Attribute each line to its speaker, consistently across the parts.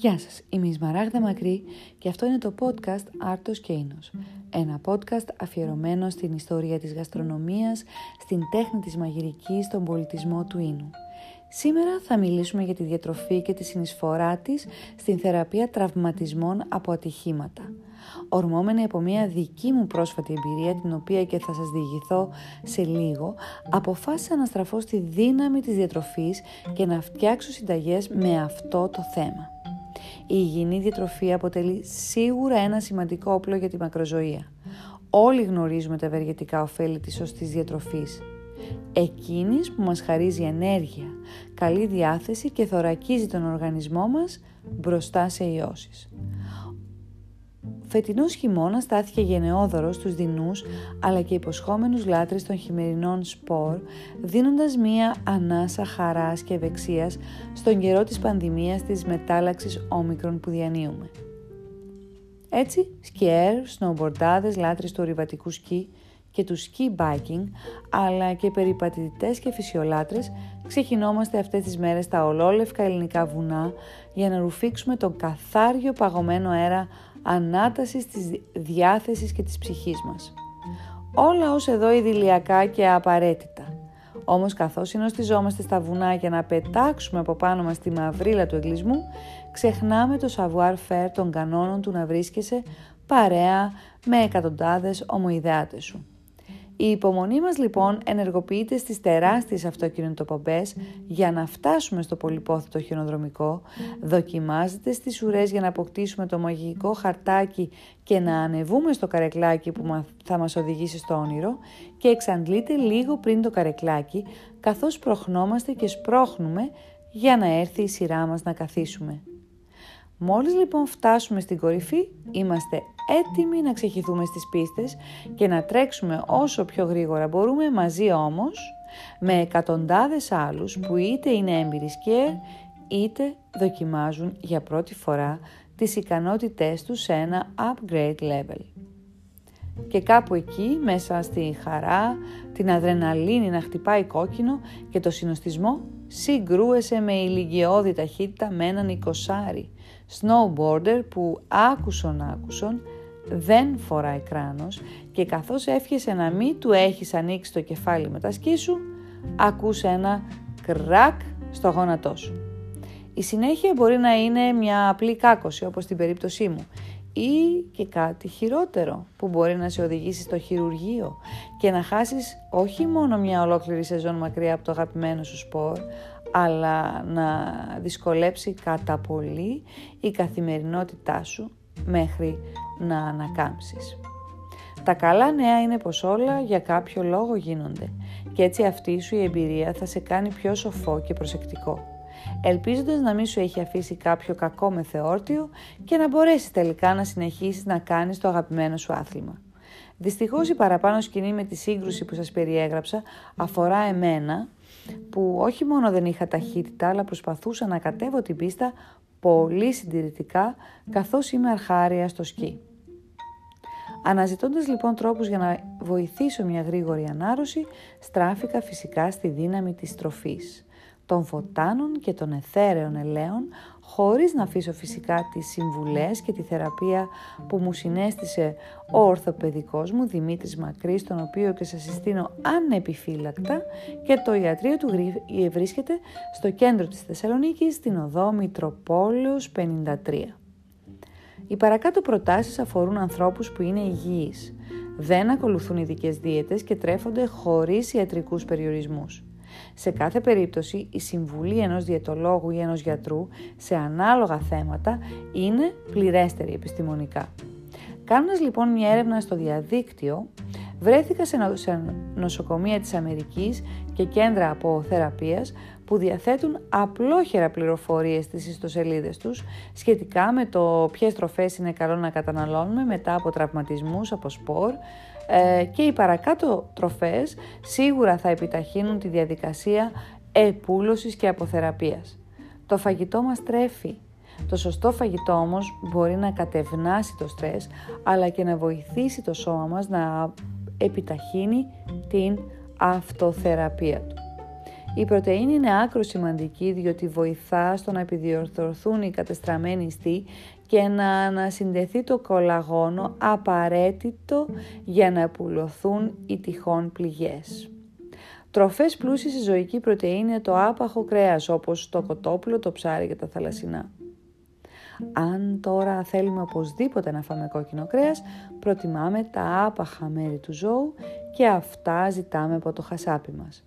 Speaker 1: Γεια σας, είμαι η Σμαράγδα Μακρύ και αυτό είναι το podcast Άρτος και Ίνος. Ένα podcast αφιερωμένο στην ιστορία της γαστρονομίας, στην τέχνη της μαγειρικής, στον πολιτισμό του Ίνου. Σήμερα θα μιλήσουμε για τη διατροφή και τη συνεισφορά της στην θεραπεία τραυματισμών από ατυχήματα. Ορμόμενη από μια δική μου πρόσφατη εμπειρία, την οποία και θα σας διηγηθώ σε λίγο, αποφάσισα να στραφώ στη δύναμη της διατροφής και να φτιάξω συνταγές με αυτό το θέμα. Η υγιεινή διατροφή αποτελεί σίγουρα ένα σημαντικό όπλο για τη μακροζωία. Όλοι γνωρίζουμε τα ευεργετικά ωφέλη της σωστής διατροφής. Εκείνης που μας χαρίζει ενέργεια, καλή διάθεση και θωρακίζει τον οργανισμό μας μπροστά σε ιώσεις. Φετινός χειμώνας στάθηκε γενναιόδωρος στους δεινούς αλλά και υποσχόμενους λάτρες των χειμερινών σπορ, δίνοντας μία ανάσα χαράς και ευεξίας στον καιρό της πανδημίας της μετάλλαξης όμικρον που διανύουμε. Έτσι, σκιέρ, σνοουμπορντάδες, λάτρες του ορειβατικού σκι και τους ski biking, αλλά και περιπατητές και φυσιολάτρες, ξεχυνόμαστε αυτές τις μέρες στα ολόλευκα ελληνικά βουνά για να ρουφήξουμε τον καθάριο παγωμένο αέρα ανάτασης της διάθεσης και της ψυχής μας. Όλα ως εδώ ιδηλιακά και απαραίτητα. Όμως καθώς συνοστιζόμαστε στα βουνά για να πετάξουμε από πάνω μας τη μαυρίλα του εγκλισμού, ξεχνάμε το savoir faire των κανόνων του να βρίσκεσαι παρέα με εκατοντάδες ομοειδεάτες σου. Η υπομονή μας λοιπόν ενεργοποιείται στις τεράστιες αυτοκινητοπομπές για να φτάσουμε στο πολυπόθητο χιονοδρομικό, δοκιμάζεται στις ουρές για να αποκτήσουμε το μαγικό χαρτάκι και να ανεβούμε στο καρεκλάκι που θα μας οδηγήσει στο όνειρο και εξαντλείται λίγο πριν το καρεκλάκι καθώς προχνόμαστε και σπρώχνουμε για να έρθει η σειρά μας να καθίσουμε. Μόλις λοιπόν φτάσουμε στην κορυφή, είμαστε έτοιμοι να ξεχυθούμε στις πίστες και να τρέξουμε όσο πιο γρήγορα μπορούμε μαζί όμως με εκατοντάδες άλλους που είτε είναι έμπειροι σκιέρ είτε δοκιμάζουν για πρώτη φορά τις ικανότητές τους σε ένα upgrade level. Και κάπου εκεί, μέσα στη χαρά, την αδρεναλίνη να χτυπάει κόκκινο και το συνοστισμό, συγκρούεσαι με ηλικιώδη ταχύτητα με έναν εικοσάρι, snowboarder που άκουσον άκουσον δεν φοράει κράνος και καθώς εύχεσαι να μην του έχεις ανοίξει το κεφάλι με τα σκί σου, ακούς ένα κρακ στο γόνατό σου. Η συνέχεια μπορεί να είναι μια απλή κάκωση όπως στην περίπτωσή μου ή και κάτι χειρότερο που μπορεί να σε οδηγήσει στο χειρουργείο και να χάσεις όχι μόνο μια ολόκληρη σεζόν μακριά από το αγαπημένο σου σπορ, αλλά να δυσκολέψει κατά πολύ η καθημερινότητά σου μέχρι να ανακάμψεις. Τα καλά νέα είναι πως όλα για κάποιο λόγο γίνονται και έτσι αυτή σου η εμπειρία θα σε κάνει πιο σοφό και προσεκτικό. Ελπίζοντας να μην σου έχει αφήσει κάποιο κακό μεθεόρτιο και να μπορέσεις τελικά να συνεχίσεις να κάνεις το αγαπημένο σου άθλημα. Δυστυχώς η παραπάνω σκηνή με τη σύγκρουση που σας περιέγραψα αφορά εμένα που όχι μόνο δεν είχα ταχύτητα αλλά προσπαθούσα να κατέβω την πίστα πολύ συντηρητικά καθώς είμαι αρχάρια στο σκι. Αναζητώντας λοιπόν τρόπους για να βοηθήσω μια γρήγορη ανάρρωση, στράφηκα φυσικά στη δύναμη της τροφής, των φωτάνων και των εθέρεων ελαίων, χωρίς να αφήσω φυσικά τις συμβουλές και τη θεραπεία που μου συνέστησε ο ορθοπαιδικός μου Δημήτρης Μακρύς, τον οποίο και σας συστήνω ανεπιφύλακτα και το ιατρείο του βρίσκεται στο κέντρο της Θεσσαλονίκης, στην οδό Μητροπόλεως 53. Οι παρακάτω προτάσεις αφορούν ανθρώπους που είναι υγιείς, δεν ακολουθούν ειδικές δίαιτες και τρέφονται χωρίς ιατρικούς περιορισμούς. Σε κάθε περίπτωση, η συμβουλή ενός διαιτολόγου ή ενός γιατρού σε ανάλογα θέματα είναι πληρέστερη επιστημονικά. Κάνοντας λοιπόν μια έρευνα στο διαδίκτυο, βρέθηκα σε νοσοκομεία της Αμερικής και κέντρα αποθεραπείας που διαθέτουν απλόχερα πληροφορίες στις ιστοσελίδες τους σχετικά με το ποιες τροφές είναι καλό να καταναλώνουμε μετά από τραυματισμούς, από σπορ ε, και οι παρακάτω τροφές σίγουρα θα επιταχύνουν τη διαδικασία επούλωσης και αποθεραπείας. Το φαγητό μας τρέφει. Το σωστό φαγητό όμως μπορεί να κατευνάσει το στρες αλλά και να βοηθήσει το σώμα μας να επιταχύνει την αυτοθεραπεία του. Η πρωτεΐνη είναι άκρος σημαντική διότι βοηθά στο να επιδιορθωθούν οι κατεστραμμένοι ιστοί και να ανασυνδεθεί το κολαγόνο απαραίτητο για να πουλωθούν οι τυχόν πληγές. Τροφές πλούσιες σε ζωική πρωτεΐνη είναι το άπαχο κρέας όπως το κοτόπουλο, το ψάρι και τα θαλασσινά. Αν τώρα θέλουμε οπωσδήποτε να φάμε κόκκινο κρέας, προτιμάμε τα άπαχα μέρη του ζώου και αυτά ζητάμε από το χασάπι μας.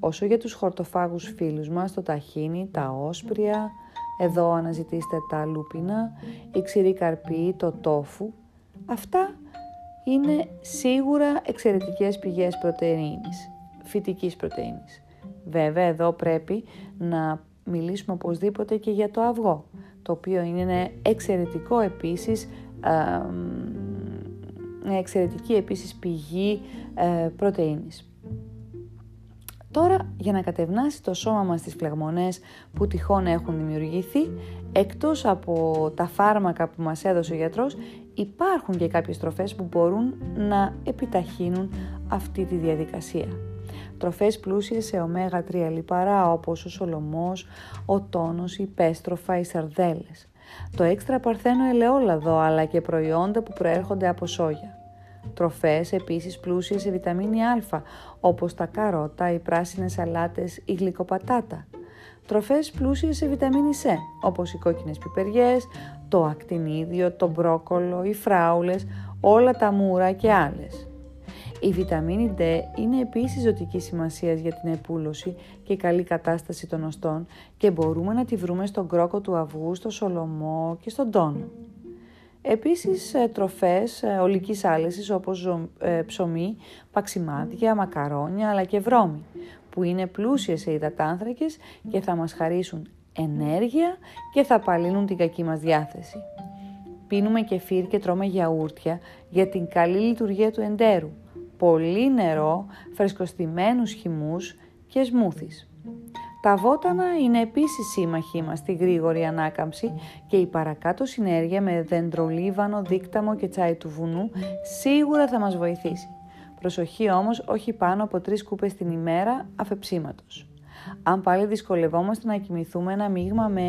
Speaker 1: Όσο για τους χορτοφάγους φίλους μας, το ταχίνι, τα όσπρια, εδώ αναζητήστε τα λούπινα, η ξηρή καρπή, το τόφου, αυτά είναι σίγουρα εξαιρετικές πηγές πρωτεΐνης, φυτικής πρωτεΐνης. Βέβαια εδώ πρέπει να μιλήσουμε οπωσδήποτε και για το αυγό, το οποίο είναι εξαιρετικό επίσης, εξαιρετική επίσης πηγή ε, πρωτεΐνης. Τώρα, για να κατευνάσει το σώμα μας τις φλεγμονές που τυχόν έχουν δημιουργηθεί, εκτός από τα φάρμακα που μας έδωσε ο γιατρός, υπάρχουν και κάποιες τροφές που μπορούν να επιταχύνουν αυτή τη διαδικασία. Τροφές πλούσιες σε ωμέγα 3 λιπαρά όπως ο σολομός, ο τόνος, η πέστροφα, οι σαρδέλες. Το έξτρα παρθένο ελαιόλαδο αλλά και προϊόντα που προέρχονται από σόγια. Τροφές επίσης πλούσιες σε βιταμίνη Α, όπως τα καρότα, οι πράσινες σαλάτες, η γλυκοπατάτα. Τροφές πλούσιες σε βιταμίνη C, όπως οι κόκκινες πιπεριές, το ακτινίδιο, το μπρόκολο, οι φράουλες, όλα τα μούρα και άλλες. Η βιταμίνη D είναι επίσης ζωτική σημασίας για την επούλωση και καλή κατάσταση των οστών και μπορούμε να τη βρούμε στον κρόκο του αυγού, στο σολομό και στον τόνο. Επίσης ε, τροφές ε, ολικής άλεσης όπως ε, ψωμί, παξιμάδια, μακαρόνια αλλά και βρώμη που είναι πλούσιες σε υδατάνθρακες και θα μας χαρίσουν ενέργεια και θα απαλύνουν την κακή μας διάθεση. Πίνουμε κεφίρ και τρώμε γιαούρτια για την καλή λειτουργία του εντέρου, πολύ νερό, φρεσκοστημένους χυμούς και σμούθις. Τα βότανα είναι επίσης σύμμαχοί μας στη γρήγορη ανάκαμψη και η παρακάτω συνέργεια με δεντρολίβανο, δίκταμο και τσάι του βουνού σίγουρα θα μας βοηθήσει. Προσοχή όμως όχι πάνω από τρεις κούπες την ημέρα αφεψίματος. Αν πάλι δυσκολευόμαστε να κοιμηθούμε ένα μείγμα με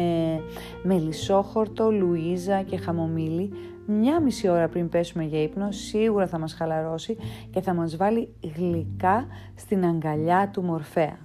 Speaker 1: μελισσόχορτο, λουίζα και χαμομήλι, μια μισή ώρα πριν πέσουμε για ύπνο σίγουρα θα μας χαλαρώσει και θα μας βάλει γλυκά στην αγκαλιά του μορφέα.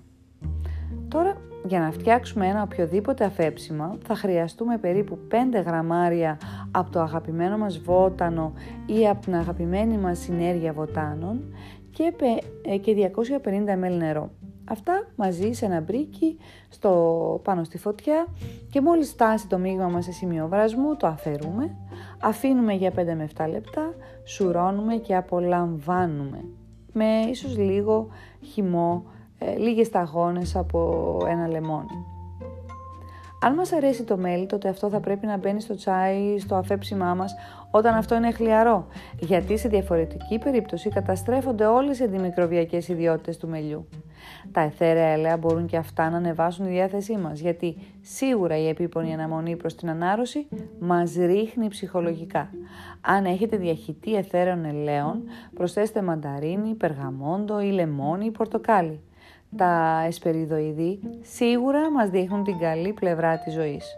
Speaker 1: Τώρα για να φτιάξουμε ένα οποιοδήποτε αφέψιμα θα χρειαστούμε περίπου 5 γραμμάρια από το αγαπημένο μας βότανο ή από την αγαπημένη μας συνέργεια βοτάνων και 250 ε, ml νερό. Αυτά μαζί σε ένα μπρίκι στο, πάνω στη φωτιά και μόλις φτάσει το μείγμα μας σε σημείο βρασμού το αφαιρούμε, αφήνουμε για 5 με 7 λεπτά, σουρώνουμε και απολαμβάνουμε με ίσως λίγο χυμό ε, λίγες σταγόνες από ένα λεμόνι. Αν μας αρέσει το μέλι, τότε αυτό θα πρέπει να μπαίνει στο τσάι, στο αφέψιμά μας, όταν αυτό είναι χλιαρό, γιατί σε διαφορετική περίπτωση καταστρέφονται όλες οι αντιμικροβιακές ιδιότητες του μελιού. Τα εθέρεα ελαία μπορούν και αυτά να ανεβάσουν τη διάθεσή μας, γιατί σίγουρα η επίπονη αναμονή προς την ανάρρωση μας ρίχνει ψυχολογικά. Αν έχετε διαχυτή εθέρεων ελαίων, προσθέστε μανταρίνι, περγαμόντο ή λεμόνι ή πορτοκάλι τα εσπεριδοειδή σίγουρα μας δείχνουν την καλή πλευρά της ζωής.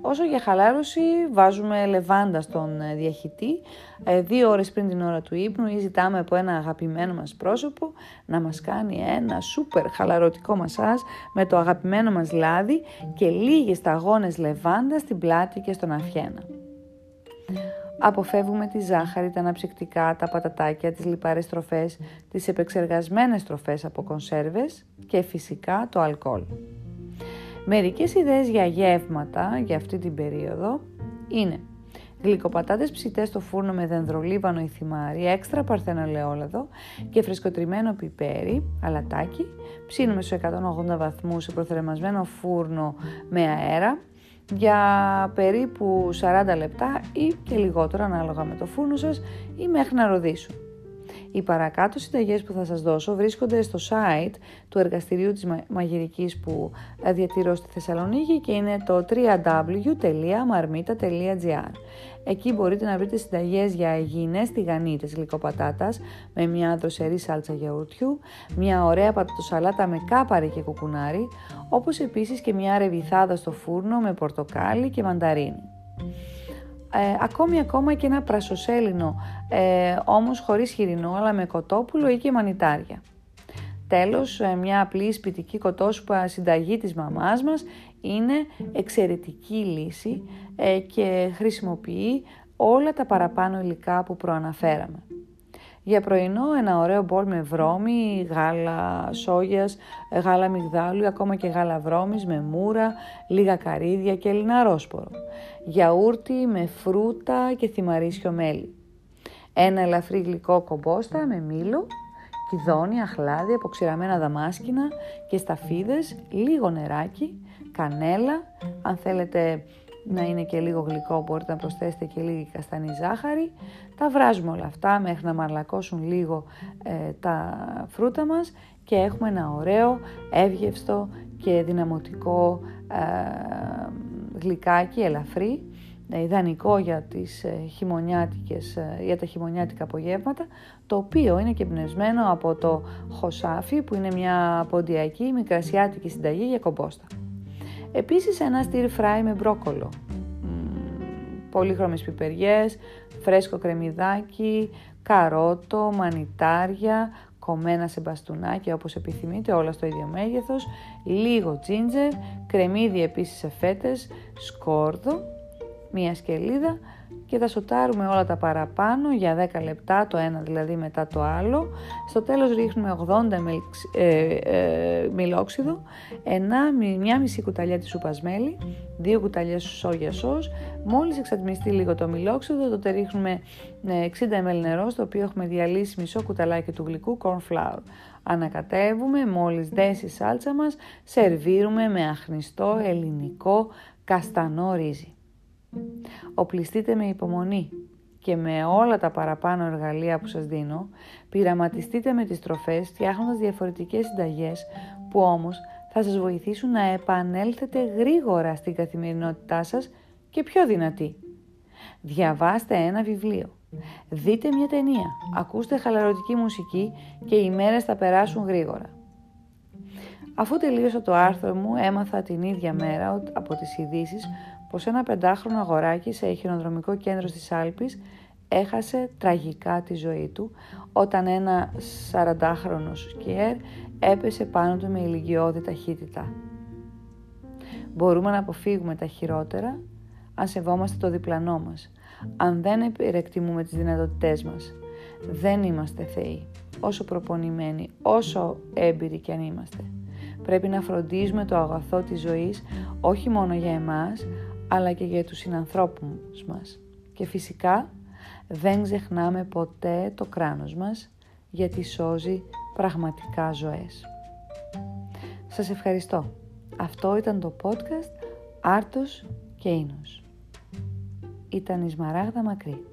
Speaker 1: Όσο για χαλάρωση βάζουμε λεβάντα στον ε, διαχυτή ε, δύο ώρες πριν την ώρα του ύπνου ή ζητάμε από ένα αγαπημένο μας πρόσωπο να μας κάνει ένα σούπερ χαλαρωτικό μασάζ με το αγαπημένο μας λάδι και λίγες σταγόνες λεβάντας στην πλάτη και στον αφιένα. Αποφεύγουμε τη ζάχαρη, τα αναψυκτικά, τα πατατάκια, τις λιπαρές τροφές, τις επεξεργασμένες τροφές από κονσέρβες και φυσικά το αλκοόλ. Μερικές ιδέες για γεύματα για αυτή την περίοδο είναι γλυκοπατάτες ψητές στο φούρνο με δενδρολίβανο ή θυμάρι, έξτρα παρθένο ελαιόλαδο και φρεσκοτριμμένο πιπέρι, αλατάκι, ψήνουμε στους 180 βαθμούς σε προθερμασμένο φούρνο με αέρα για περίπου 40 λεπτά ή και λιγότερο ανάλογα με το φούρνο σας ή μέχρι να ροδίσουν. Οι παρακάτω συνταγές που θα σας δώσω βρίσκονται στο site του εργαστηρίου της μαγειρικής που ε, διατηρώ στη Θεσσαλονίκη και είναι το www.marmita.gr Εκεί μπορείτε να βρείτε συνταγές για αιγίνες, τηγανίτες, γλυκοπατάτας με μια δροσερή σάλτσα γιαουρτιού, μια ωραία πατατοσαλάτα με κάπαρη και κουκουνάρι, όπως επίσης και μια ρεβιθάδα στο φούρνο με πορτοκάλι και μανταρίνι. Ε, ακόμη ακόμα και ένα πρασοσέλινο, ε, όμως χωρίς χοιρινό, αλλά με κοτόπουλο ή και μανιτάρια. Τέλος, ε, μια απλή σπιτική κοτόσουπα συνταγή της μαμάς μας είναι εξαιρετική λύση ε, και χρησιμοποιεί όλα τα παραπάνω υλικά που προαναφέραμε. Για πρωινό ένα ωραίο μπολ με βρώμη, γάλα σόγιας, γάλα μυγδάλου, ακόμα και γάλα βρώμης με μούρα, λίγα καρύδια και λιναρόσπορο. Γιαούρτι με φρούτα και θυμαρίσιο μέλι. Ένα ελαφρύ γλυκό κομπόστα με μήλο, κυδόνια, αχλάδια, αποξηραμένα δαμάσκηνα και σταφίδες, λίγο νεράκι, κανέλα, αν θέλετε να είναι και λίγο γλυκό μπορείτε να προσθέσετε και λίγη καστανή ζάχαρη. Τα βράζουμε όλα αυτά μέχρι να μαλακώσουν λίγο ε, τα φρούτα μας και έχουμε ένα ωραίο, εύγευστο και δυναμωτικό ε, γλυκάκι ελαφρύ, ε, ιδανικό για, τις ε, χειμωνιάτικες, για τα χειμωνιάτικα απογεύματα, το οποίο είναι και εμπνευσμένο από το χωσάφι που είναι μια ποντιακή μικρασιάτικη συνταγή για κομπόστα. Επίσης ένα stir fry με μπρόκολο, πολύχρωμες πιπεριές, φρέσκο κρεμμυδάκι, καρότο, μανιτάρια, κομμένα σε μπαστούνάκια όπως επιθυμείτε, όλα στο ίδιο μέγεθος, λίγο τζίντζερ, κρεμμύδι επίσης σε φέτες, σκόρδο, μία σκελίδα και θα σοτάρουμε όλα τα παραπάνω για 10 λεπτά, το ένα δηλαδή μετά το άλλο. Στο τέλος ρίχνουμε 80 ε, ε, μιλόξιδο, ένα, μια μισή κουταλιά της σούπας μέλι, δύο κουταλιές σόγια σως. Μόλις εξατμιστεί λίγο το μιλόξιδο, τότε ρίχνουμε 60 ε, ml νερό, στο οποίο έχουμε διαλύσει μισό κουταλάκι του γλυκού corn flour. Ανακατεύουμε, μόλις δέσει η σάλτσα μας, σερβίρουμε με αχνιστό ελληνικό καστανό ρύζι. Οπλιστείτε με υπομονή και με όλα τα παραπάνω εργαλεία που σας δίνω, πειραματιστείτε με τις τροφές φτιάχνοντας διαφορετικές συνταγές που όμως θα σας βοηθήσουν να επανέλθετε γρήγορα στην καθημερινότητά σας και πιο δυνατή. Διαβάστε ένα βιβλίο. Δείτε μια ταινία. Ακούστε χαλαρωτική μουσική και οι μέρες θα περάσουν γρήγορα. Αφού τελείωσα το άρθρο μου, έμαθα την ίδια μέρα από τις ειδήσεις πως ένα πεντάχρονο αγοράκι σε χειρονδρομικό κέντρο της Άλπης έχασε τραγικά τη ζωή του όταν ένα 40χρονο σκιέρ έπεσε πάνω του με ηλικιώδη ταχύτητα. Μπορούμε να αποφύγουμε τα χειρότερα; Αν σεβόμαστε το διπλανό μας, αν δεν επιρεκτιμούμε τις δυνατότητές μας. Δεν είμαστε θεοί, όσο προπονημένοι, όσο έμπειροι κι αν είμαστε. Πρέπει να φροντίζουμε το αγαθό της ζωής όχι μόνο για εμάς, αλλά και για τους συνανθρώπους μας. Και φυσικά δεν ξεχνάμε ποτέ το κράνος μας, γιατί σώζει πραγματικά ζωές. Σας ευχαριστώ. Αυτό ήταν το podcast Άρτος και Ίνος. Ήταν η Σμαράγδα Μακρύ.